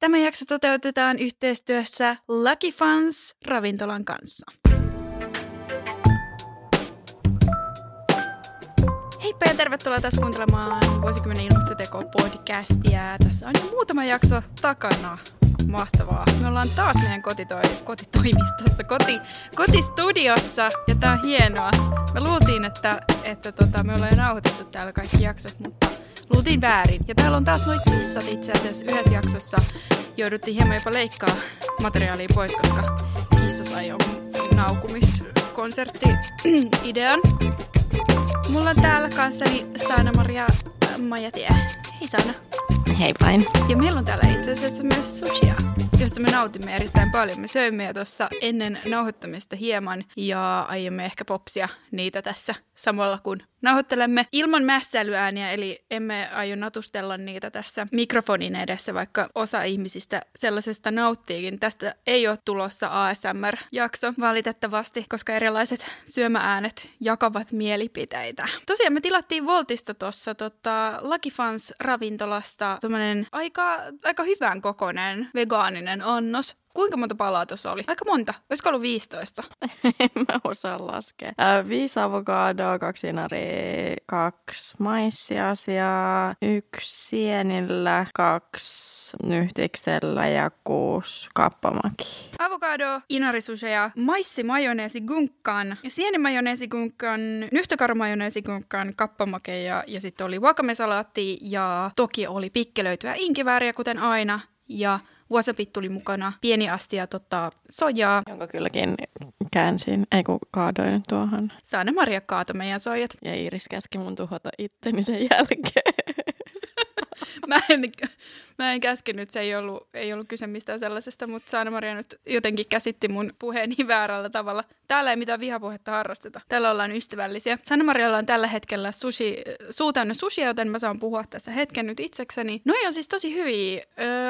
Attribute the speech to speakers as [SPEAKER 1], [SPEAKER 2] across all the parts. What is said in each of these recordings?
[SPEAKER 1] Tämä jakso toteutetaan yhteistyössä Lucky Fans ravintolan kanssa. Heippa ja tervetuloa taas kuuntelemaan vuosikymmenen ilmastoteko podcastia. Tässä on jo muutama jakso takana. Mahtavaa. Me ollaan taas meidän kotitoi- kotitoimistossa, koti, kotistudiossa ja tää on hienoa. Me luultiin, että, että tota, me ollaan jo nauhoitettu täällä kaikki jaksot, mutta luultiin väärin. Ja täällä on taas noit kissat itse asiassa yhdessä jaksossa. Jouduttiin hieman jopa leikkaa materiaalia pois, koska kissa sai jonkun naukumiskonsertti-idean. Mulla on täällä kanssani Saana-Maria Majatie. Hei Saana.
[SPEAKER 2] Hei vain.
[SPEAKER 1] Ja meillä on täällä itse asiassa myös sushia, josta me nautimme erittäin paljon. Me söimme jo tuossa ennen nauhoittamista hieman ja aiomme ehkä popsia niitä tässä samalla kun nauhoittelemme ilman mässäilyääniä, eli emme aio natustella niitä tässä mikrofonin edessä, vaikka osa ihmisistä sellaisesta nauttiikin. Tästä ei ole tulossa ASMR-jakso valitettavasti, koska erilaiset syömääänet jakavat mielipiteitä. Tosiaan me tilattiin Voltista tuossa tota, Lucky Fans ravintolasta aika, aika hyvän kokoinen vegaaninen annos. Kuinka monta palaa tuossa oli? Aika monta. Olisiko ollut 15?
[SPEAKER 2] en mä osaa laskea. Äh, viisi avokadoa, kaksi inaria, kaksi maissiasiaa, yksi sienillä, kaksi nyhtiksellä ja kuusi kappamaki.
[SPEAKER 1] Avokado, inarisuseja, maissi majoneesi gunkkaan ja sienimajoneesi gunkkaan, nyhtökarmajoneesi gunkkaan, kappamakeja ja sitten oli wakame-salaatti ja toki oli pikkelöityä inkivääriä kuten aina ja wasabit tuli mukana, pieni astia tota, sojaa.
[SPEAKER 2] Jonka kylläkin käänsin, ei kun kaadoin tuohon.
[SPEAKER 1] Saane Maria kaato meidän sojat.
[SPEAKER 2] Ja Iiris käski mun tuhota itteni sen jälkeen.
[SPEAKER 1] mä, en, mä en käskenyt, se ei ollut, ei ollut kyse mistään sellaisesta, mutta Saana-Maria nyt jotenkin käsitti mun puheeni väärällä tavalla. Täällä ei mitään vihapuhetta harrasteta. Täällä ollaan ystävällisiä. Saana-Marialla on tällä hetkellä sushi, suu täynnä sushi, joten mä saan puhua tässä hetken nyt itsekseni. No on siis tosi hyviä.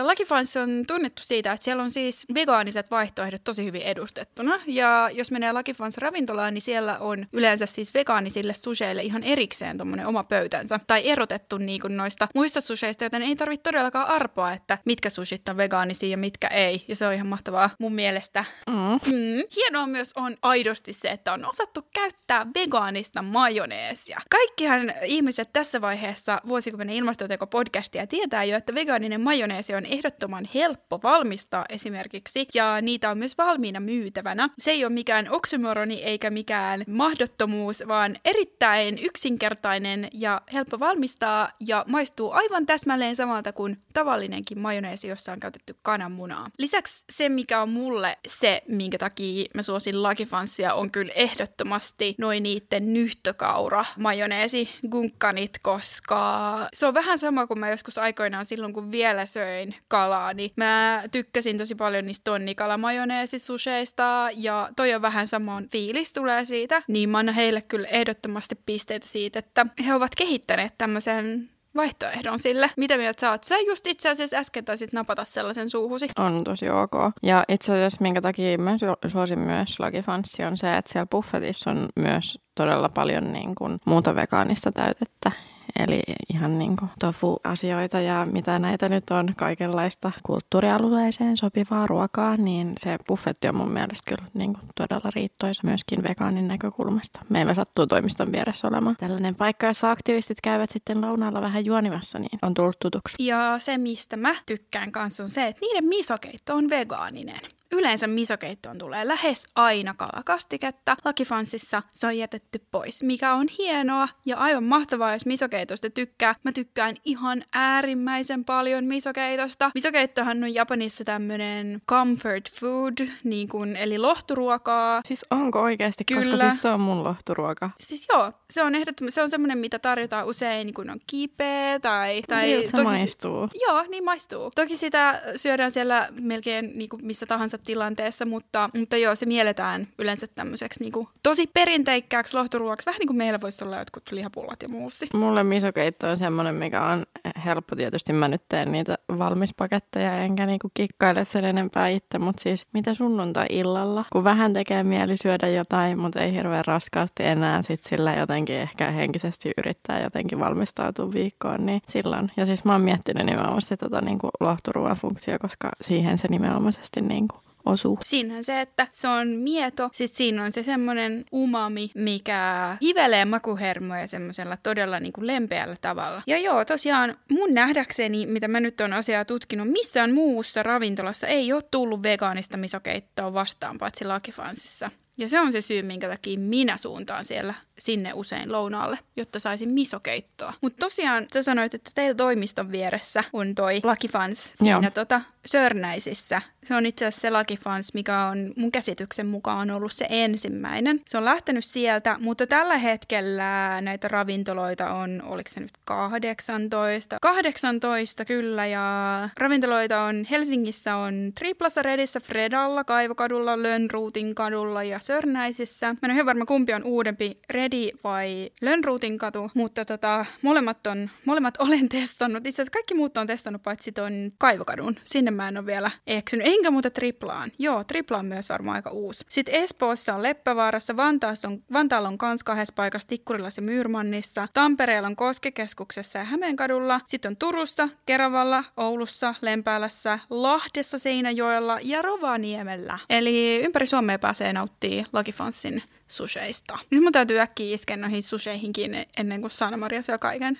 [SPEAKER 1] Lucky Fans on tunnettu siitä, että siellä on siis vegaaniset vaihtoehdot tosi hyvin edustettuna. Ja jos menee Lucky Fans ravintolaan, niin siellä on yleensä siis vegaanisille susheille ihan erikseen tommonen oma pöytänsä. Tai erotettu niin kuin noista muista susheista, joten ei tarvitse todellakaan arpoa, että mitkä sushit on vegaanisia ja mitkä ei. Ja se on ihan mahtavaa mun mielestä. Mm. Mm. Hienoa myös on aidosti se, että on osattu käyttää vegaanista majoneesia. Kaikkihan ihmiset tässä vaiheessa vuosikymmenen ilmastoteko-podcastia tietää jo, että vegaaninen majoneesi on ehdottoman helppo valmistaa esimerkiksi, ja niitä on myös valmiina myytävänä. Se ei ole mikään oksymoroni eikä mikään mahdottomuus, vaan erittäin yksinkertainen ja helppo valmistaa ja maistuu aivan täsmälleen samalta kuin tavallinenkin majoneesi, jossa on käytetty kananmunaa. Lisäksi se, mikä on mulle se, minkä takia mä suosin Lucky Fansia, on kyllä ehdottomasti noin niiden nyhtökaura majoneesi gunkkanit, koska se on vähän sama kuin mä joskus aikoinaan silloin, kun vielä söin kalaa, niin mä tykkäsin tosi paljon niistä tonnikalamajoneesisusheista ja toi on vähän samoin fiilis tulee siitä, niin mä annan heille kyllä ehdottomasti pisteitä siitä, että he ovat kehittäneet tämmöisen vaihtoehdon sille. Mitä mieltä sä oot? Sä just itse asiassa äsken taisit napata sellaisen suuhusi.
[SPEAKER 2] On tosi ok. Ja itse asiassa minkä takia mä suosin myös Fancy on se, että siellä buffetissa on myös todella paljon niin kuin muuta vegaanista täytettä. Eli ihan niin kuin tofu-asioita ja mitä näitä nyt on, kaikenlaista kulttuurialueeseen sopivaa ruokaa, niin se buffetti on mun mielestä kyllä niin kuin todella riittoisa myöskin vegaanin näkökulmasta. Meillä sattuu toimiston vieressä olemaan tällainen paikka, jossa aktivistit käyvät sitten lounaalla vähän juonimassa, niin on tullut tutuksi.
[SPEAKER 1] Ja se, mistä mä tykkään kanssa on se, että niiden misokeitto on vegaaninen. Yleensä misokeittoon tulee lähes aina kalakastiketta. Lakifansissa se on jätetty pois, mikä on hienoa ja aivan mahtavaa, jos misokeitosta tykkää. Mä tykkään ihan äärimmäisen paljon misokeitosta. Misokeittohan on Japanissa tämmönen comfort food, niin kuin, eli lohturuokaa.
[SPEAKER 2] Siis onko oikeasti, Kyllä. koska siis se on mun lohturuoka.
[SPEAKER 1] Siis joo, se on ehdottomasti, se on semmoinen, mitä tarjotaan usein, kun on kipeä tai... tai
[SPEAKER 2] Siltä se toki, maistuu.
[SPEAKER 1] Joo, niin maistuu. Toki sitä syödään siellä melkein niin kuin missä tahansa tilanteessa, mutta, mutta joo, se mielletään yleensä tämmöiseksi niin kuin, tosi perinteikkääksi lohturuoksi, vähän niin kuin meillä voisi olla jotkut lihapullat ja muussi.
[SPEAKER 2] Mulle misokeitto on semmoinen, mikä on helppo tietysti. Mä nyt teen niitä valmispaketteja enkä niinku kikkaile sen enempää itse, mutta siis mitä sunnuntai-illalla, kun vähän tekee mieli syödä jotain, mutta ei hirveän raskaasti enää sit sillä jotenkin ehkä henkisesti yrittää jotenkin valmistautua viikkoon, niin silloin. Ja siis mä oon miettinyt nimenomaan tota niinku lohturuoan funktio, koska siihen se nimenomaisesti niinku osuu.
[SPEAKER 1] Siinähän se, että se on mieto, sitten siinä on se semmoinen umami, mikä hivelee makuhermoja semmoisella todella niin kuin lempeällä tavalla. Ja joo, tosiaan mun nähdäkseni, mitä mä nyt on asiaa tutkinut, missään muussa ravintolassa ei ole tullut vegaanista misokeittoa vastaan, paitsi Lakifansissa. Ja se on se syy, minkä takia minä suuntaan siellä sinne usein lounaalle, jotta saisin misokeittoa. Mutta tosiaan sä sanoit, että teillä toimiston vieressä on toi Lucky Fans siinä tota, Sörnäisissä. Se on itse asiassa se Lucky Fans, mikä on mun käsityksen mukaan ollut se ensimmäinen. Se on lähtenyt sieltä, mutta tällä hetkellä näitä ravintoloita on, oliko se nyt 18? 18 kyllä, ja ravintoloita on Helsingissä on Triplassa Redissä, Fredalla, Kaivokadulla, Lönnruutin kadulla ja Sörnäisissä. Mä en ole ihan varma kumpi on uudempi, Redi vai Lönnruutin katu, mutta tota, molemmat, on, molemmat olen testannut. Itse asiassa kaikki muut on testannut paitsi ton Kaivokadun. Sinne mä en ole vielä eksynyt. Enkä muuta Triplaan. Joo, Tripla on myös varmaan aika uusi. Sitten Espoossa on Leppävaarassa, Vantaassa on, Vantaalla on kans kahdessa paikassa, Tikkurilassa ja Myyrmannissa. Tampereella on Koskekeskuksessa ja Hämeenkadulla. Sitten on Turussa, Keravalla, Oulussa, Lempäälässä, Lahdessa, Seinäjoella ja Rovaniemellä. Eli ympäri Suomea pääsee nauttii Lucky Fansin susheista. Nyt mun täytyy äkkiä iskeä noihin susheihinkin ennen kuin Sanna-Maria syö kaiken.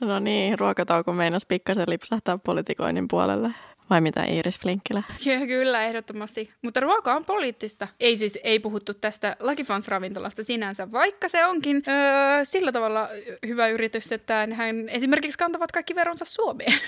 [SPEAKER 2] No niin, ruokatauko meinas pikkasen lipsahtaa politikoinnin puolelle. Vai mitä Iiris Flinkkilä?
[SPEAKER 1] Joo, kyllä, ehdottomasti. Mutta ruoka on poliittista. Ei siis, ei puhuttu tästä Lucky Fans-ravintolasta sinänsä, vaikka se onkin öö, sillä tavalla hyvä yritys, että hän esimerkiksi kantavat kaikki veronsa Suomeen.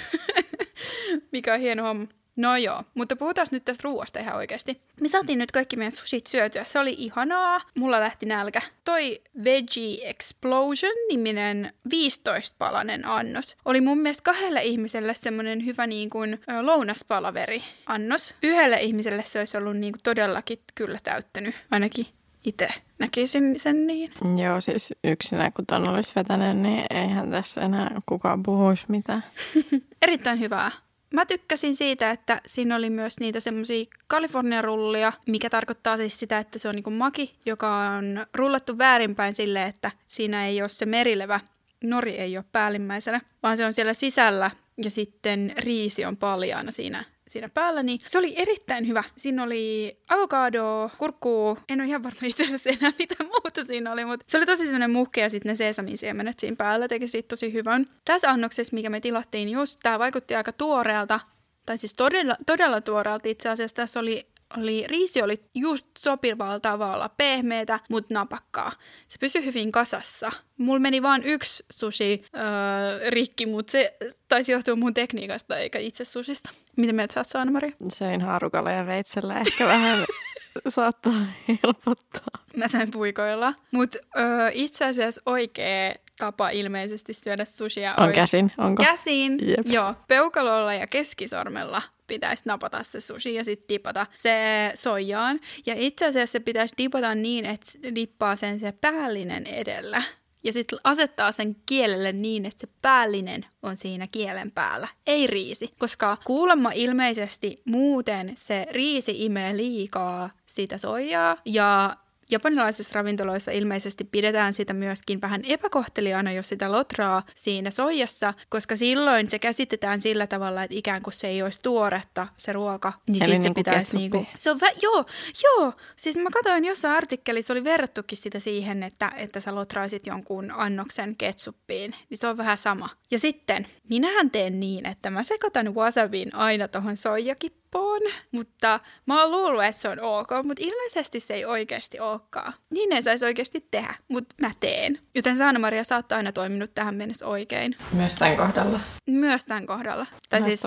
[SPEAKER 1] Mikä on hieno homma. No joo, mutta puhutaan nyt tästä ruoasta ihan oikeasti. Me saatiin nyt kaikki meidän sushit syötyä. Se oli ihanaa. Mulla lähti nälkä. Toi Veggie Explosion-niminen 15-palanen annos oli mun mielestä kahdelle ihmiselle semmoinen hyvä niin kuin lounaspalaveri annos. Yhdelle ihmiselle se olisi ollut niin kuin todellakin kyllä täyttänyt. Ainakin itse näkisin sen niin.
[SPEAKER 2] Joo, siis yksinä kun ton olisi vetänyt, niin eihän tässä enää kukaan puhuisi mitään.
[SPEAKER 1] Erittäin hyvää. Mä tykkäsin siitä, että siinä oli myös niitä semmoisia Kalifornia-rullia, mikä tarkoittaa siis sitä, että se on niinku maki, joka on rullattu väärinpäin silleen, että siinä ei ole se merilevä, nori ei ole päällimmäisenä, vaan se on siellä sisällä ja sitten riisi on paljaana siinä siinä päällä, niin se oli erittäin hyvä. Siinä oli avokado, kurkku, en ole ihan varma itse asiassa enää mitä muuta siinä oli, mutta se oli tosi semmoinen muhkea sitten ne seesamisiemenet siinä päällä teki siitä tosi hyvän. Tässä annoksessa, mikä me tilattiin just, tämä vaikutti aika tuoreelta, tai siis todella, todella tuoreelta itse asiassa. Tässä oli oli, riisi oli just sopivalla tavalla pehmeätä, mutta napakkaa. Se pysyi hyvin kasassa. Mulla meni vain yksi sushi öö, rikki, mutta se taisi johtua mun tekniikasta eikä itse susista. Mitä mieltä sä oot, Saana-Maria?
[SPEAKER 2] Söin haarukalla ja veitsellä ehkä vähän saattaa helpottaa.
[SPEAKER 1] Mä sain puikoilla. Mutta öö, itse asiassa oikea tapa ilmeisesti syödä sushia
[SPEAKER 2] On käsin, onko?
[SPEAKER 1] Käsin, Jep. joo. Peukalolla ja keskisormella pitäisi napata se sushi ja sitten dipata se soijaan. Ja itse asiassa se pitäisi dipata niin, että dippaa sen se päällinen edellä. Ja sitten asettaa sen kielelle niin, että se päällinen on siinä kielen päällä, ei riisi. Koska kuulemma ilmeisesti muuten se riisi imee liikaa sitä soijaa ja Japanilaisissa ravintoloissa ilmeisesti pidetään sitä myöskin vähän epäkohteliaana, jos sitä lotraa siinä soijassa, koska silloin se käsitetään sillä tavalla, että ikään kuin se ei olisi tuoretta se ruoka,
[SPEAKER 2] niin Eli niin se pitäisi niinku...
[SPEAKER 1] Se on vä- joo, joo, siis mä katsoin jossain artikkelissa, oli verrattukin sitä siihen, että, että sä lotraisit jonkun annoksen ketsuppiin, niin se on vähän sama. Ja sitten, minähän teen niin, että mä sekoitan wasabin aina tuohon soijakippuun helppoon, mutta mä oon luullut, että se on ok, mutta ilmeisesti se ei oikeasti olekaan. Niin ei saisi oikeasti tehdä, mutta mä teen. Joten Saana-Maria, sä oot aina toiminut tähän mennessä oikein.
[SPEAKER 2] Myös tämän kohdalla?
[SPEAKER 1] Myös tämän kohdalla. Tai siis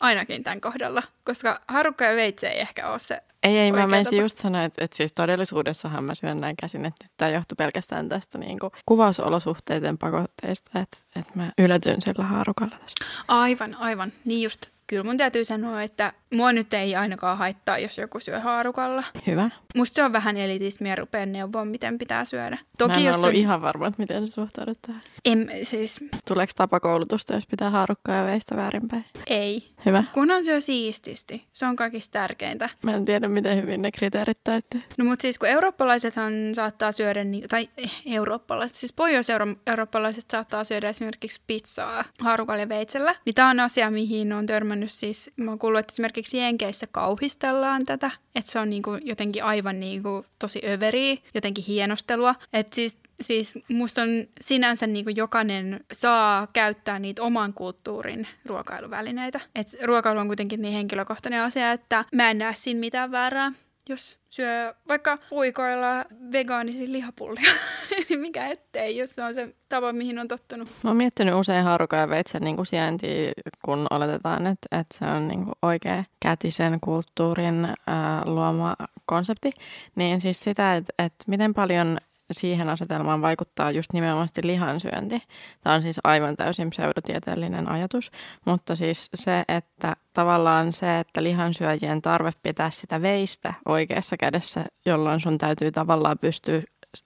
[SPEAKER 1] ainakin tämän kohdalla, koska harukka ja veitse ei ehkä ole se
[SPEAKER 2] ei, ei, mä menisin just sanoa, että, että siis todellisuudessahan mä syön näin käsin, että nyt tämä johtuu pelkästään tästä niin kuin kuvausolosuhteiden pakotteista, että, että mä yllätyn sillä haarukalla tästä.
[SPEAKER 1] Aivan, aivan. Niin just kyllä mun täytyy sanoa, että mua nyt ei ainakaan haittaa, jos joku syö haarukalla.
[SPEAKER 2] Hyvä.
[SPEAKER 1] Musta se on vähän elitistä, minä rupean neuvoa, miten pitää syödä.
[SPEAKER 2] Toki Mä en jos ollut on... ihan varma, että miten se suhtaudut tähän.
[SPEAKER 1] En, siis...
[SPEAKER 2] Tuleeko tapakoulutusta, jos pitää haarukkaa ja veistä väärinpäin?
[SPEAKER 1] Ei.
[SPEAKER 2] Hyvä.
[SPEAKER 1] Kunhan syö siististi. Se on kaikista tärkeintä.
[SPEAKER 2] Mä en tiedä, miten hyvin ne kriteerit täyttyy.
[SPEAKER 1] No mutta siis kun eurooppalaisethan saattaa syödä, tai eurooppalaiset, siis pohjois-eurooppalaiset saattaa syödä esimerkiksi pizzaa haarukalla ja veitsellä, niin tämä on asia, mihin on törmännyt siis, mä oon kuullut, että esimerkiksi Jenkeissä kauhistellaan tätä, että se on niinku jotenkin aivan niinku tosi överiä, jotenkin hienostelua, että siis siis musta on sinänsä niin kuin jokainen saa käyttää niitä oman kulttuurin ruokailuvälineitä. Et ruokailu on kuitenkin niin henkilökohtainen asia, että mä en näe siinä mitään väärää jos syö vaikka puikoilla vegaanisia lihapullia, niin mikä ettei, jos se on se tapa, mihin on tottunut.
[SPEAKER 2] Mä oon miettinyt usein haarukan ja veitsen niin sijaintia, kun oletetaan, että, että se on niin kuin oikea kätisen kulttuurin ää, luoma konsepti. Niin siis sitä, että, että miten paljon siihen asetelmaan vaikuttaa just nimenomaan lihansyönti. Tämä on siis aivan täysin pseudotieteellinen ajatus, mutta siis se, että tavallaan se, että lihansyöjien tarve pitää sitä veistä oikeassa kädessä, jolloin sun täytyy tavallaan pystyä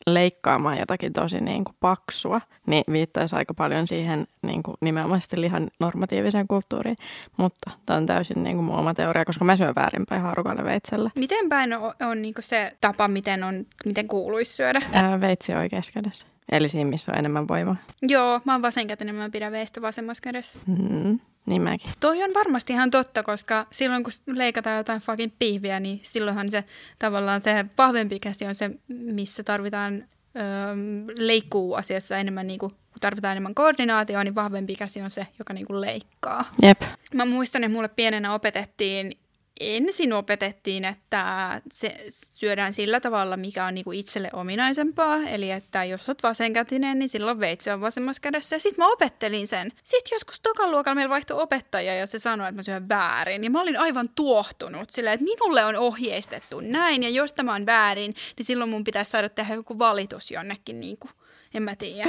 [SPEAKER 2] leikkaamaan jotakin tosi niin kuin paksua, niin viittaisi aika paljon siihen niin kuin nimenomaan lihan normatiiviseen kulttuuriin. Mutta tämä on täysin niin kuin mun oma teoria, koska mä syön väärinpäin haarukalle veitsellä.
[SPEAKER 1] Miten päin on, on niin kuin se tapa, miten, on, miten kuuluisi syödä?
[SPEAKER 2] Ää, veitsi oikeassa kädessä. Eli siinä, missä on enemmän voimaa.
[SPEAKER 1] Joo, mä oon vasenkätinen, mä pidän veistä vasemmassa kädessä.
[SPEAKER 2] Mm, niin mäkin.
[SPEAKER 1] Toi on varmasti ihan totta, koska silloin kun leikataan jotain fucking pihviä, niin silloinhan se tavallaan se vahvempi käsi on se, missä tarvitaan öö, leikkuu asiassa enemmän niin kuin kun tarvitaan enemmän koordinaatioa, niin vahvempi käsi on se, joka niin kuin leikkaa.
[SPEAKER 2] Jep.
[SPEAKER 1] Mä muistan, että mulle pienenä opetettiin ensin opetettiin, että se syödään sillä tavalla, mikä on niinku itselle ominaisempaa. Eli että jos olet vasenkätinen, niin silloin veitsi on vasemmassa kädessä. Ja sitten mä opettelin sen. Sitten joskus tokan luokalla meillä vaihtoi opettaja ja se sanoi, että mä syön väärin. Ja mä olin aivan tuohtunut sillä, että minulle on ohjeistettu näin. Ja jos tämä on väärin, niin silloin mun pitäisi saada tehdä joku valitus jonnekin niin kuin en mä tiedä,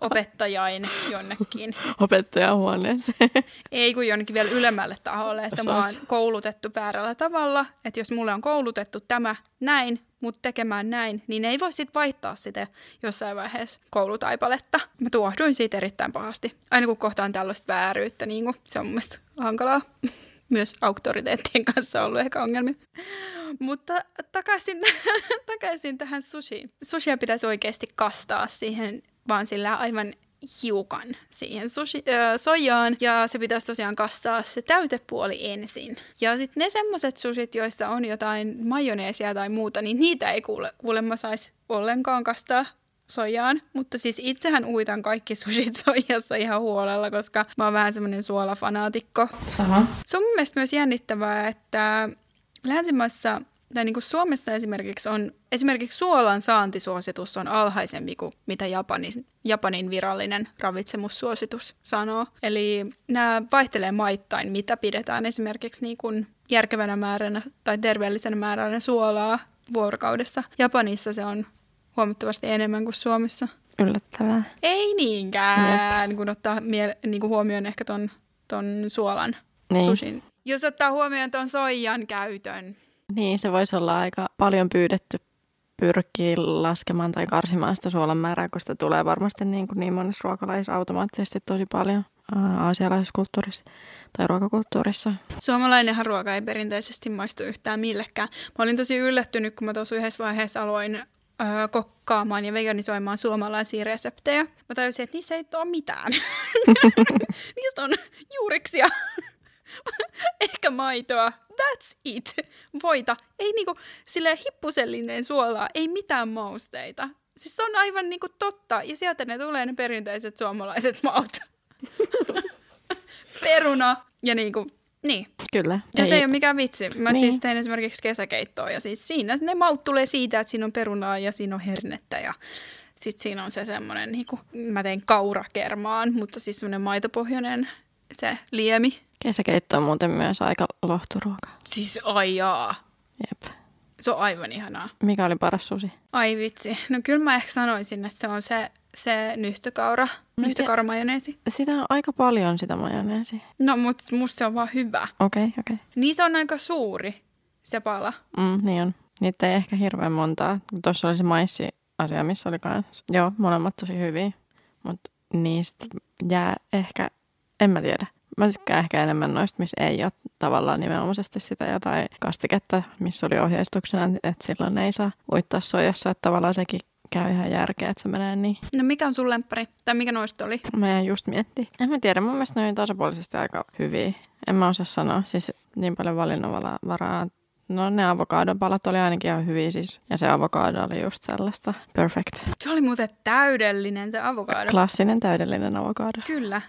[SPEAKER 1] opettajain jonnekin.
[SPEAKER 2] Opettajahuoneeseen.
[SPEAKER 1] Ei kun jonnekin vielä ylemmälle taholle, että mä oon koulutettu väärällä tavalla, että jos mulle on koulutettu tämä näin, mutta tekemään näin, niin ei voi sitten vaihtaa sitä jossain vaiheessa koulutaipaletta. Mä tuohduin siitä erittäin pahasti. Aina kun kohtaan tällaista vääryyttä, niin kun, se on mun mielestä hankalaa. Myös auktoriteettien kanssa ollut ehkä ongelmia. Mutta takaisin, takaisin tähän sushiin. Sushia pitäisi oikeasti kastaa siihen vaan sillä aivan hiukan siihen sushi, äh, sojaan ja se pitäisi tosiaan kastaa se täytepuoli ensin. Ja sitten ne semmoiset sushit, joissa on jotain majoneesia tai muuta, niin niitä ei kuule, kuulemma saisi ollenkaan kastaa sojaan, mutta siis itsehän uitan kaikki sushit soijassa ihan huolella, koska mä oon vähän semmoinen suolafanaatikko.
[SPEAKER 2] Sama.
[SPEAKER 1] Se on mun mielestä myös jännittävää, että länsimaissa tai niin kuin Suomessa esimerkiksi on, esimerkiksi suolan saantisuositus on alhaisempi kuin mitä Japanin, Japanin virallinen ravitsemussuositus sanoo. Eli nämä vaihtelee maittain, mitä pidetään esimerkiksi niin kuin järkevänä määränä tai terveellisenä määränä suolaa vuorokaudessa. Japanissa se on huomattavasti enemmän kuin Suomessa.
[SPEAKER 2] Yllättävää.
[SPEAKER 1] Ei niinkään, Jep. kun ottaa mie- niin kuin huomioon ehkä ton, ton suolan niin. sushin. Jos ottaa huomioon ton soijan käytön.
[SPEAKER 2] Niin, se voisi olla aika paljon pyydetty pyrkii laskemaan tai karsimaan sitä suolan määrää, koska sitä tulee varmasti niin, kuin niin monessa ruokalajissa automaattisesti tosi paljon aasialaisessa kulttuurissa tai ruokakulttuurissa.
[SPEAKER 1] Suomalainenhan ruoka ei perinteisesti maistu yhtään millekään. Mä olin tosi yllättynyt, kun mä tuossa yhdessä vaiheessa aloin kokkaamaan ja veganisoimaan suomalaisia reseptejä. Mä tajusin, että niissä ei ole mitään. Niistä on juuriksia, ehkä maitoa, that's it. Voita, ei niinku sille hippusellinen suolaa, ei mitään mausteita. Siis se on aivan niinku totta, ja sieltä ne tulee ne perinteiset suomalaiset maut. Peruna ja niinku niin.
[SPEAKER 2] Kyllä.
[SPEAKER 1] Ja ei. se ei ole mikään vitsi. Mä niin. siis tein esimerkiksi kesäkeittoa ja siis siinä ne maut tulee siitä, että siinä on perunaa ja siinä on hernettä ja sitten siinä on se semmoinen, niin kuin, mä tein kaurakermaan, mutta siis semmoinen maitopohjainen se liemi.
[SPEAKER 2] Kesäkeitto on muuten myös aika lohturuoka.
[SPEAKER 1] Siis aijaa.
[SPEAKER 2] Jep.
[SPEAKER 1] Se on aivan ihanaa.
[SPEAKER 2] Mikä oli paras susi?
[SPEAKER 1] Ai vitsi. No kyllä mä ehkä sanoisin, että se on se se nyhtökaura, nyhtökaura majoneesi.
[SPEAKER 2] Sitä on aika paljon sitä majoneesia.
[SPEAKER 1] No, mutta musta se on vaan hyvä.
[SPEAKER 2] Okei, okay, okei. Okay.
[SPEAKER 1] Niin se on aika suuri, se pala.
[SPEAKER 2] Mm, niin on. Niitä ei ehkä hirveän montaa. Tuossa oli se maissi-asia, missä oli kanssa. Joo, molemmat tosi hyviä. Mutta niistä jää ehkä, en mä tiedä. Mä tykkään ehkä enemmän noista, missä ei ole tavallaan nimenomaisesti sitä jotain kastiketta, missä oli ohjeistuksena, että silloin ei saa uittaa sojassa. Että tavallaan sekin käy ihan järkeä, että se menee niin.
[SPEAKER 1] No mikä on sun lemppari? Tai mikä noista oli?
[SPEAKER 2] Mä en just mietti. En mä tiedä, mun mielestä ne on tasapuolisesti aika hyviä. En mä osaa sanoa, siis niin paljon valinnanvaraa. No ne avokadon palat oli ainakin ihan hyviä siis. Ja se avokado oli just sellaista perfect.
[SPEAKER 1] Se oli muuten täydellinen se avokado.
[SPEAKER 2] Klassinen täydellinen avokado.
[SPEAKER 1] Kyllä.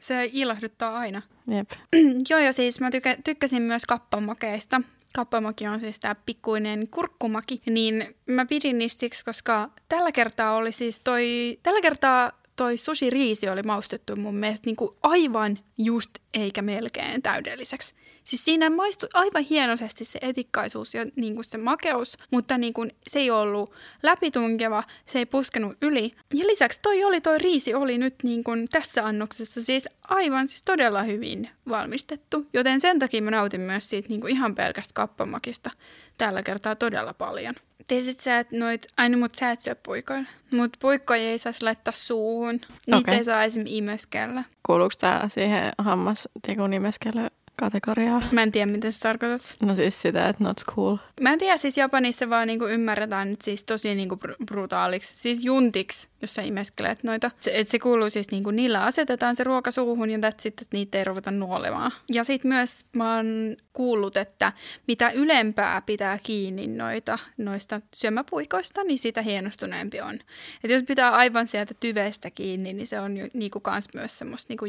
[SPEAKER 1] Se ilahduttaa aina.
[SPEAKER 2] Jep.
[SPEAKER 1] Joo, ja siis mä tykä, tykkäsin myös kappamakeista. Kappamaki on siis tämä pikkuinen kurkkumaki, niin mä pidin niistä siksi, koska tällä kertaa oli siis toi, tällä kertaa toi sushi-riisi oli maustettu mun mielestä niin kuin aivan just eikä melkein täydelliseksi. Siis siinä maistui aivan hienosti se etikkaisuus ja niin kuin se makeus, mutta niin kuin se ei ollut läpitunkeva, se ei puskenut yli. Ja lisäksi toi oli, toi riisi oli nyt niin kuin tässä annoksessa siis aivan siis todella hyvin valmistettu. Joten sen takia mä nautin myös siitä niin kuin ihan pelkästä kappamakista tällä kertaa todella paljon. Tiesit sä, että noit, aina mut sä et syö puikoilla. Mut puikkoja ei saisi laittaa suuhun. Niitä
[SPEAKER 2] Okei.
[SPEAKER 1] ei saa esimerkiksi imeskellä.
[SPEAKER 2] Kuuluuko tämä siihen hammastikun nimeskely kategoriaan?
[SPEAKER 1] Mä en tiedä, miten sä tarkoitat.
[SPEAKER 2] No siis sitä, että not cool.
[SPEAKER 1] Mä en tiedä, siis Japanissa vaan niinku ymmärretään nyt siis tosi niinku br- brutaaliksi, siis juntiksi, jos sä imeskelet noita. Se, et se kuuluu siis niinku, niillä asetetaan se ruoka suuhun ja that's it, että niitä ei ruveta nuolemaan. Ja sit myös mä oon kuullut, että mitä ylempää pitää kiinni noita, noista syömäpuikoista, niin sitä hienostuneempi on. Et jos pitää aivan sieltä tyvestä kiinni, niin se on niinku kans myös semmoista niinku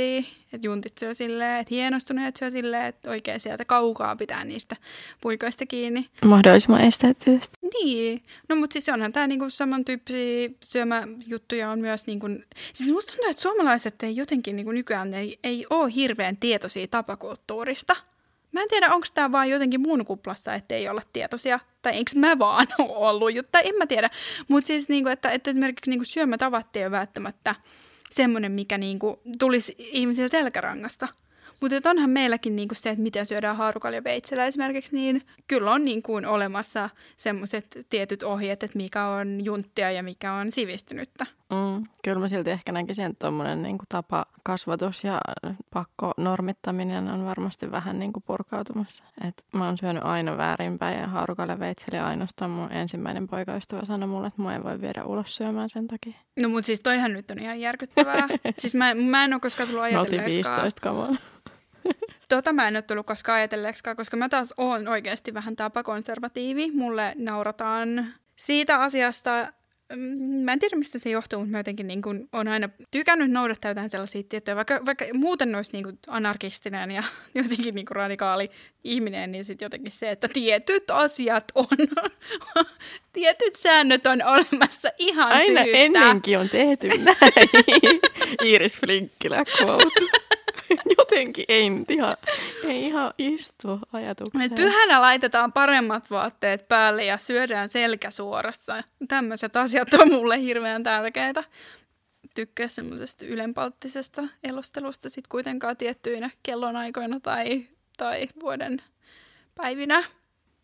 [SPEAKER 1] junttia. Että juntit syö silleen, että hienostuneet syö silleen, että oikein sieltä kaukaa pitää niistä puikoista kiinni.
[SPEAKER 2] Mahdollisimman esteettisesti.
[SPEAKER 1] Niin, no mutta siis onhan tämä niinku samantyyppisiä syömäjuttuja on myös, niinku, siis musta tuntuu, että suomalaiset ei jotenkin niinku nykyään ei, ei ole hirveän tietoisia tapakulttuurista. Mä en tiedä, onko tämä vaan jotenkin mun kuplassa, että ei olla tietoisia, tai enkö mä vaan ole ollut, tai en mä tiedä. Mutta siis, niinku, että, että esimerkiksi niinku syömätavat ei ole välttämättä semmoinen, mikä niinku tulisi ihmisille selkärangasta. Mutta onhan meilläkin niinku se, että miten syödään haarukalla ja veitsellä esimerkiksi, niin kyllä on niinku olemassa semmoiset tietyt ohjeet, että mikä on junttia ja mikä on sivistynyttä.
[SPEAKER 2] Mm, kyllä mä silti ehkä näkisin, että tuommoinen niin tapa kasvatus ja pakko normittaminen on varmasti vähän niin kuin purkautumassa. Et mä oon syönyt aina väärinpäin ja haarukalle veitseli ainoastaan mun ensimmäinen poikaystävä sanoi mulle, että mä en voi viedä ulos syömään sen takia.
[SPEAKER 1] No mutta siis toihan nyt on ihan järkyttävää. siis mä, mä en ole koskaan tullut ajatelleeksikaan.
[SPEAKER 2] 15 kamoon.
[SPEAKER 1] Tota mä en ole tullut koskaan ajatelleeksikaan, koska mä taas oon oikeasti vähän tapakonservatiivi. Mulle naurataan siitä asiasta, mä en tiedä mistä se johtuu, mutta mä jotenkin niin kuin on aina tykännyt noudattaa jotain sellaisia tiettyjä, vaikka, vaikka muuten olisi niin kuin anarkistinen ja jotenkin niin kuin radikaali ihminen, niin sitten jotenkin se, että tietyt asiat on, tietyt säännöt on olemassa ihan
[SPEAKER 2] Aina
[SPEAKER 1] syystä.
[SPEAKER 2] ennenkin on tehty näin. Iiris Flinkkilä quote. Jotenkin ei nyt ihan, ei ihan istu ajatukseen.
[SPEAKER 1] Et pyhänä laitetaan paremmat vaatteet päälle ja syödään selkä suorassa. Tämmöiset asiat on mulle hirveän tärkeitä. Tykkää semmoisesta ylenpalttisesta elostelusta sit kuitenkaan tiettyinä kellonaikoina tai, tai vuoden päivinä.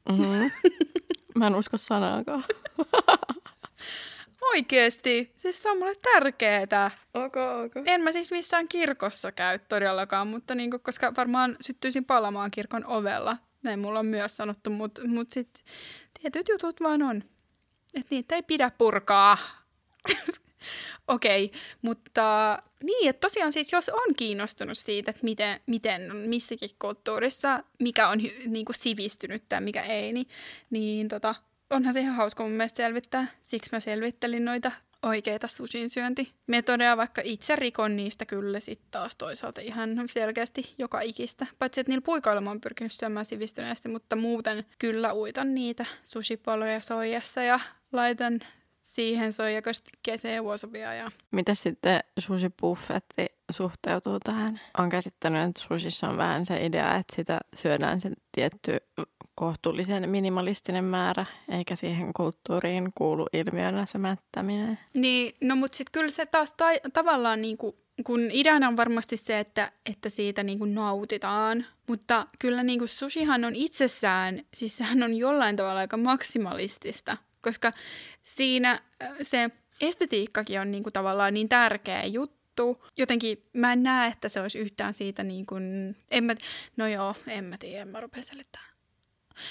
[SPEAKER 2] Mm-hmm. Mä en usko sanaakaan.
[SPEAKER 1] Oikeesti, siis se on mulle tärkeetä.
[SPEAKER 2] Ok, ok.
[SPEAKER 1] En mä siis missään kirkossa käy todellakaan, mutta niinku, koska varmaan syttyisin palamaan kirkon ovella. Näin mulla on myös sanottu, mutta mut sitten tietyt jutut vaan on. Että niitä ei pidä purkaa. Okei, okay, mutta niin, että tosiaan siis jos on kiinnostunut siitä, että miten, miten on missäkin kulttuurissa, mikä on niin kuin sivistynyt tai mikä ei, niin, niin tota, onhan se ihan hauska mun mielestä selvittää. Siksi mä selvittelin noita oikeita sushin syöntimetodeja, vaikka itse rikon niistä kyllä sitten taas toisaalta ihan selkeästi joka ikistä. Paitsi, että niillä puikoilla mä oon pyrkinyt syömään sivistyneesti, mutta muuten kyllä uitan niitä sushipaloja soijassa ja laitan siihen soijakastikkeeseen ja wasabia ja
[SPEAKER 2] Miten sitten sushi-buffetti suhteutuu tähän? Olen käsittänyt, että sushissa on vähän se idea, että sitä syödään se tietty kohtuullisen minimalistinen määrä, eikä siihen kulttuuriin kuulu ilmiönä se mättäminen.
[SPEAKER 1] Niin, no mutta sitten kyllä se taas ta- tavallaan niinku, kun ideana on varmasti se, että, että siitä niinku nautitaan, mutta kyllä niinku sushihan on itsessään, siis sehän on jollain tavalla aika maksimalistista, koska siinä äh, se estetiikkakin on niinku tavallaan niin tärkeä juttu, jotenkin mä en näe, että se olisi yhtään siitä niin kuin, en mä, no joo, en mä tiedä, en mä rupea selittämään.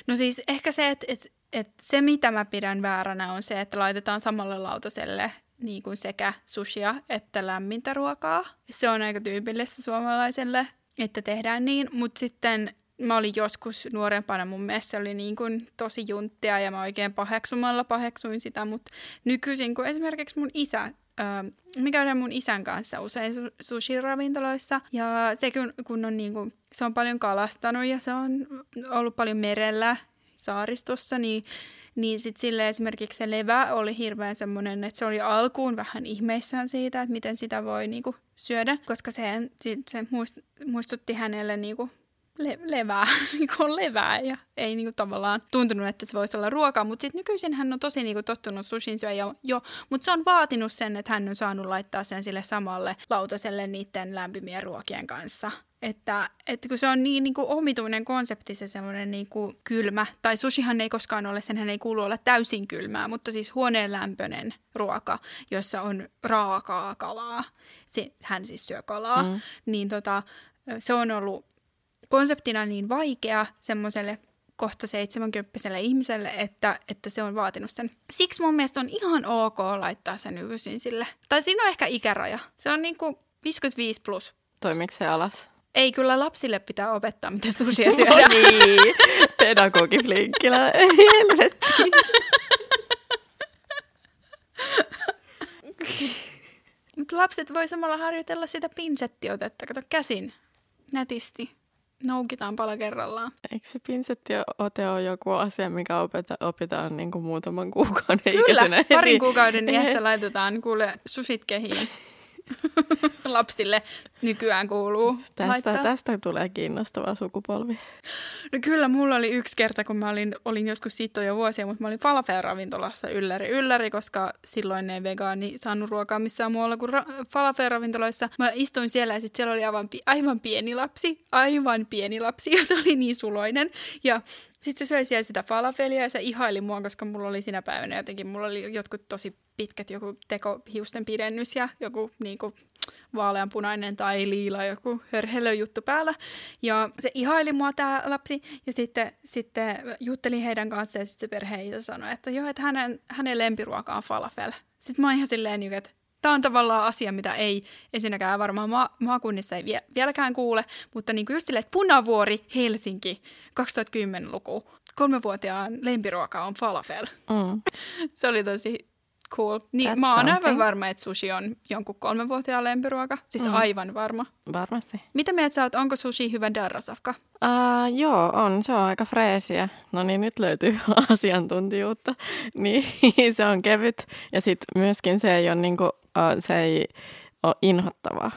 [SPEAKER 1] No siis ehkä se, että, että, että se mitä mä pidän vääränä on se, että laitetaan samalle lautaselle niin kuin sekä sushia että lämmintä ruokaa. Se on aika tyypillistä suomalaiselle, että tehdään niin, mutta sitten mä olin joskus nuorempana, mun mielestä se oli niin kuin tosi junttia ja mä oikein paheksumalla paheksuin sitä, mutta nykyisin kun esimerkiksi mun isä Öö, me käydään mun isän kanssa usein sushi-ravintoloissa ja se kun, kun on niin kuin, se on paljon kalastanut ja se on ollut paljon merellä saaristossa, niin, niin sitten sille esimerkiksi se levä oli hirveän semmoinen, että se oli alkuun vähän ihmeissään siitä, että miten sitä voi niinku syödä, koska se, se muistutti hänelle niinku le- levää, niin kuin levää ja ei niin kuin tavallaan tuntunut, että se voisi olla ruokaa, mutta sitten nykyisin hän on tosi niin kuin tottunut sushin syö jo, jo, mutta se on vaatinut sen, että hän on saanut laittaa sen sille samalle lautaselle niiden lämpimien ruokien kanssa. Että, että kun se on niin, niin kuin omituinen konsepti, se semmoinen niin kuin kylmä, tai sushihan ei koskaan ole, senhän ei kuulu olla täysin kylmää, mutta siis huoneen lämpöinen ruoka, jossa on raakaa kalaa, se, hän siis syö kalaa, mm. niin tota, se on ollut konseptina niin vaikea semmoiselle kohta 70 ihmiselle, että, että se on vaatinut sen. Siksi mun mielestä on ihan ok laittaa sen nykyisin sille. Tai siinä on ehkä ikäraja. Se on niinku 55 plus.
[SPEAKER 2] Toimiko se alas?
[SPEAKER 1] Ei, kyllä lapsille pitää opettaa, miten susia syödään.
[SPEAKER 2] no niin, pedagogi Flinkkilä, helvetti.
[SPEAKER 1] Mutta lapset voi samalla harjoitella sitä pinsettiotetta, kato käsin, nätisti noukitaan pala kerrallaan.
[SPEAKER 2] Eikö se pinsettiote ole joku asia, mikä opeta, opitaan niin kuin muutaman kuukauden
[SPEAKER 1] Kyllä, parin kuukauden iässä laitetaan kuule susit kehiin. lapsille nykyään kuuluu
[SPEAKER 2] tästä, tästä tulee kiinnostava sukupolvi.
[SPEAKER 1] No kyllä, mulla oli yksi kerta, kun mä olin, olin joskus siitä jo vuosia, mutta mä olin falafel-ravintolassa ylläri ylläri, koska silloin ei vegaani saanut ruokaa missään muualla kuin ra- falafel-ravintoloissa. Mä istuin siellä ja sitten siellä oli aivan, aivan pieni lapsi, aivan pieni lapsi ja se oli niin suloinen. Ja sitten se söi siellä sitä falafelia ja se ihaili mua, koska mulla oli sinä päivänä jotenkin, mulla oli jotkut tosi pitkät joku tekohiusten pidennys ja joku niinku vaaleanpunainen tai liila joku juttu päällä. Ja se ihaili mua tämä lapsi ja sitten, sitten jutteli heidän kanssaan ja sitten se perheisä sanoi, että joo, että hänen, hänen lempiruoka on falafel. Sitten mä oon ihan silleen, niinku, että Tämä on tavallaan asia, mitä ei ensinnäkään varmaan ma- maakunnissa ei vie- vieläkään kuule, mutta niin kuin just silleen, että Punavuori, Helsinki, 2010-luku, kolmevuotiaan lempiruoka on falafel. Mm. Se oli tosi cool. Niin, That's mä oon aivan varma, että sushi on jonkun kolmenvuotiaan lempiruoka. Siis mm. aivan varma.
[SPEAKER 2] Varmasti.
[SPEAKER 1] Mitä mieltä sä oot, onko sushi hyvä darrasafka?
[SPEAKER 2] Uh, joo, on. Se on aika freesiä. No niin, nyt löytyy asiantuntijuutta. Niin, se on kevyt. Ja sitten myöskin se ei ole, niinku, se ei ole inhottavaa.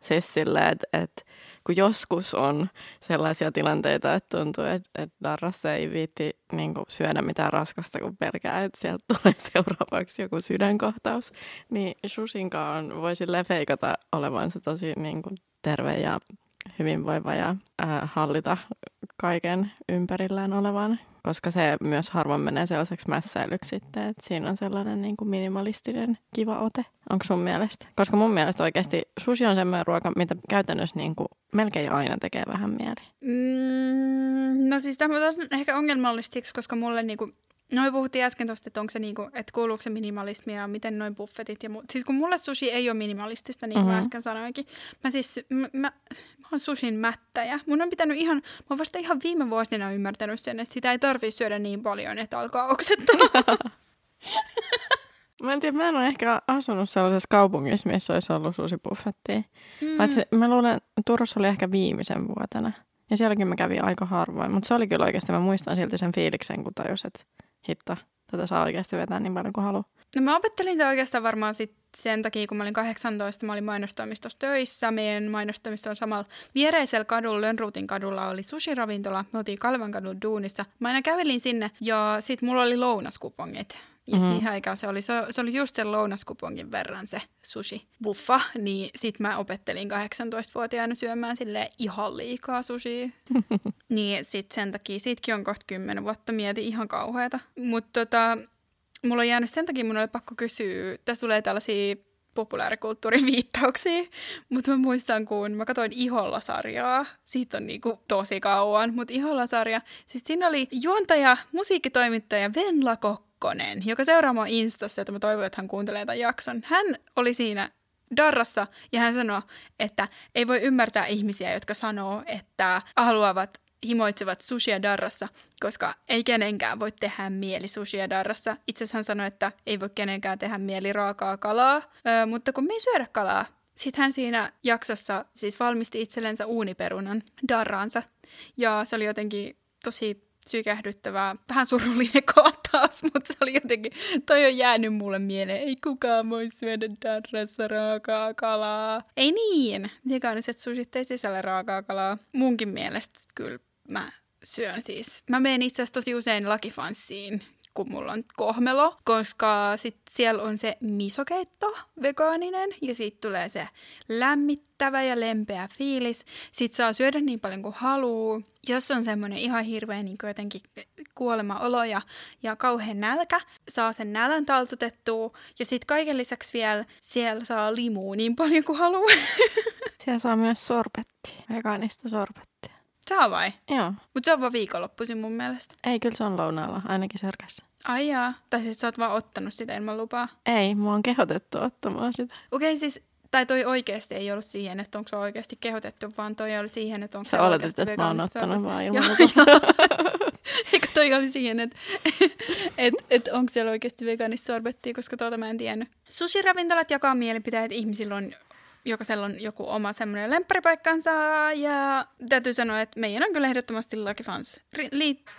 [SPEAKER 2] Siis silleen, että et, kun joskus on sellaisia tilanteita, että tuntuu, että, että darrassa ei viitti niin kuin, syödä mitään raskasta, kun pelkää, että sieltä tulee seuraavaksi joku sydänkohtaus, niin Shushinkaan voisi feikata olevansa tosi niin kuin, terve ja hyvinvoiva ja ää, hallita kaiken ympärillään olevan, koska se myös harvoin menee sellaiseksi mässäilyksi sitten, että siinä on sellainen niin kuin minimalistinen kiva ote. Onko sun mielestä? Koska mun mielestä oikeasti sushi on semmoinen ruoka, mitä käytännössä niin kuin melkein aina tekee vähän mieli.
[SPEAKER 1] Mm, no siis tämä on ehkä ongelmallista koska mulle niin kuin No me puhuttiin äsken tuosta, että, onko se niinku, että kuuluuko se minimalismi ja miten noin buffetit. Ja mu- siis kun mulle sushi ei ole minimalistista, niin kuin mm-hmm. äsken sanoinkin. Mä siis, mä, mä, mä oon sushin mättäjä. Mun on pitänyt ihan, mä oon vasta ihan viime vuosina ymmärtänyt sen, että sitä ei tarvii syödä niin paljon, että alkaa oksettaa.
[SPEAKER 2] Mä en tiedä, mä en ole ehkä asunut sellaisessa kaupungissa, missä olisi ollut susibuffettia. Mm. Paitsi mä luulen, että Turussa oli ehkä viimeisen vuotena. Ja sielläkin mä kävin aika harvoin. Mutta se oli kyllä oikeasti, mä muistan silti sen fiiliksen, kun tajus, että hitto, tätä saa oikeasti vetää niin paljon kuin haluaa.
[SPEAKER 1] No mä opettelin se oikeastaan varmaan sit sen takia, kun mä olin 18, mä olin mainostoimistossa töissä. Meidän mainostoimisto on samalla viereisellä kadulla, Lönnruutin kadulla oli sushi-ravintola. Me oltiin Kalvan kadun duunissa. Mä aina kävelin sinne ja sit mulla oli lounaskupongit. Ja mm-hmm. siihen aikaan se oli, se, se oli just sen lounaskupongin verran se sushi-buffa, niin sit mä opettelin 18-vuotiaana syömään sille ihan liikaa sushi. niin sit sen takia, siitäkin on kohta 10 vuotta, mietin ihan kauheata. Mutta tota, mulla on jäänyt sen takia, mun oli pakko kysyä, tässä tulee tällaisia populaarikulttuurin viittauksia, mutta mä muistan, kun mä katsoin Iholla-sarjaa, siitä on niinku tosi kauan, mutta Iholla-sarja, sitten siinä oli juontaja, musiikkitoimittaja Venla Kokkonen, joka seuraa mua Instassa, että mä toivon, että hän kuuntelee tämän jakson. Hän oli siinä Darrassa ja hän sanoi, että ei voi ymmärtää ihmisiä, jotka sanoo, että haluavat himoitsevat sushia darrassa, koska ei kenenkään voi tehdä mieli sushia darrassa. Itse asiassa hän sanoi, että ei voi kenenkään tehdä mieli raakaa kalaa, öö, mutta kun me ei syödä kalaa, sitten hän siinä jaksossa siis valmisti itsellensä uuniperunan darraansa. Ja se oli jotenkin tosi sykähdyttävää, vähän surullinen kohtaus, mutta se oli jotenkin, toi on jäänyt mulle mieleen, ei kukaan voi syödä darrassa raakaa kalaa. Ei niin, vegaaniset susit ei sisällä raakaa kalaa. Munkin mielestä kyllä mä syön siis. Mä menen itse asiassa tosi usein Lakifanssiin, kun mulla on kohmelo, koska sit siellä on se misokeitto vegaaninen ja sitten tulee se lämmittävä ja lempeä fiilis. Sitten saa syödä niin paljon kuin haluaa. Jos on semmoinen ihan hirveä niin jotenkin kuolemaolo ja, ja kauhean nälkä, saa sen nälän taltutettua. Ja sitten kaiken lisäksi vielä siellä saa limua niin paljon kuin haluaa.
[SPEAKER 2] Siellä saa myös sorbetti, vegaanista sorbettia.
[SPEAKER 1] Saa vai?
[SPEAKER 2] Joo.
[SPEAKER 1] Mutta se on vaan viikonloppuisin mun mielestä.
[SPEAKER 2] Ei, kyllä se on lounaalla, ainakin sörkässä.
[SPEAKER 1] Ai jaa. Tai siis sä oot vaan ottanut sitä ilman lupaa.
[SPEAKER 2] Ei, mua on kehotettu ottamaan sitä.
[SPEAKER 1] Okei, okay, siis tai toi oikeasti ei ollut siihen, että onko se oikeasti kehotettu, vaan toi oli siihen, että onko se oikeasti
[SPEAKER 2] että mä oon ottanut vaan ilman.
[SPEAKER 1] Eikö toi oli siihen, että et, et onko siellä oikeasti vegaanista sorbettia, koska tuota mä en tiennyt. Sushi-ravintolat jakaa mielipiteet, ihmisillä on jokaisella on joku oma semmoinen lempparipaikkansa ja täytyy sanoa, että meidän on kyllä ehdottomasti Lucky Fans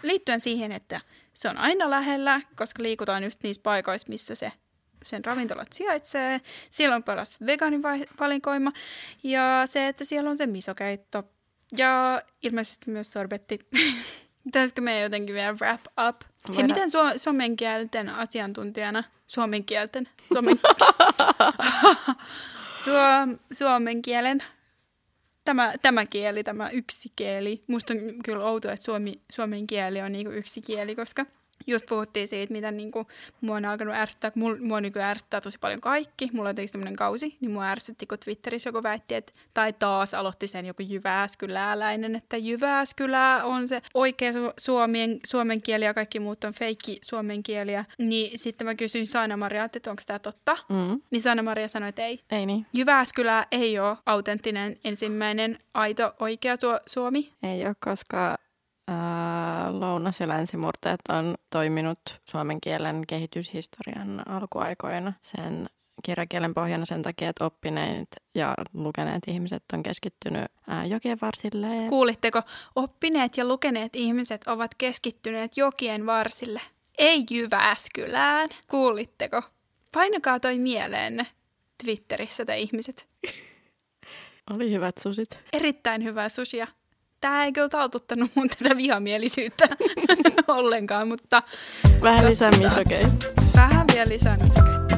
[SPEAKER 1] liittyen siihen, että se on aina lähellä, koska liikutaan just niissä paikoissa, missä se sen ravintolat sijaitsee. Siellä on paras vegaanivalikoima ja se, että siellä on se misokeitto ja ilmeisesti myös sorbetti. Pitäisikö meidän jotenkin vielä wrap up? Hei,
[SPEAKER 2] Voidaan.
[SPEAKER 1] miten su- suomen kielten asiantuntijana, suomen kielten, suomen, Suom, suomen kielen tämä, tämä kieli, tämä yksi kieli. Musta on kyllä outoa, että suomi, suomen kieli on niinku yksi kieli, koska just puhuttiin siitä, mitä niinku mua on alkanut ärsyttää, kun mul- mua niinku ärsyttää tosi paljon kaikki. Mulla on semmoinen kausi, niin mua ärsytti, kun Twitterissä joku väitti, että, tai taas aloitti sen joku Jyväskyläläinen, että Jyväskylä on se oikea su- suomen, suomen kieli ja kaikki muut on feikki suomen kieliä. Niin sitten mä kysyin Saina-Maria, että onko tämä totta?
[SPEAKER 2] Mm.
[SPEAKER 1] Niin Saina-Maria sanoi, että ei.
[SPEAKER 2] Ei niin.
[SPEAKER 1] Jyväskylä ei ole autenttinen ensimmäinen aito oikea Su- Suomi.
[SPEAKER 2] Ei ole, koska lounas- ja länsimurteet on toiminut suomen kielen kehityshistorian alkuaikoina sen kirjakielen pohjana sen takia, että oppineet ja lukeneet ihmiset on keskittynyt ää, jokien varsille.
[SPEAKER 1] Kuulitteko, oppineet ja lukeneet ihmiset ovat keskittyneet jokien varsille, ei Jyväskylään. Kuulitteko? Painakaa toi mieleenne Twitterissä te ihmiset.
[SPEAKER 2] Oli hyvät susit.
[SPEAKER 1] Erittäin hyvää susia. Tämä ei kyllä taututtanut mun tätä vihamielisyyttä ollenkaan, mutta
[SPEAKER 2] Vähän lisää misokeita.
[SPEAKER 1] vähän vielä lisää misokeittoa.